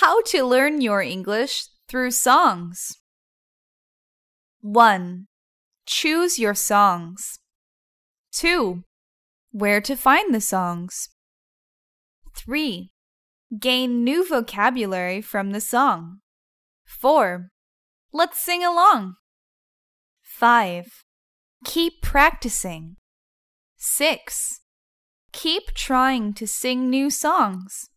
How to learn your English through songs. 1. Choose your songs. 2. Where to find the songs. 3. Gain new vocabulary from the song. 4. Let's sing along. 5. Keep practicing. 6. Keep trying to sing new songs.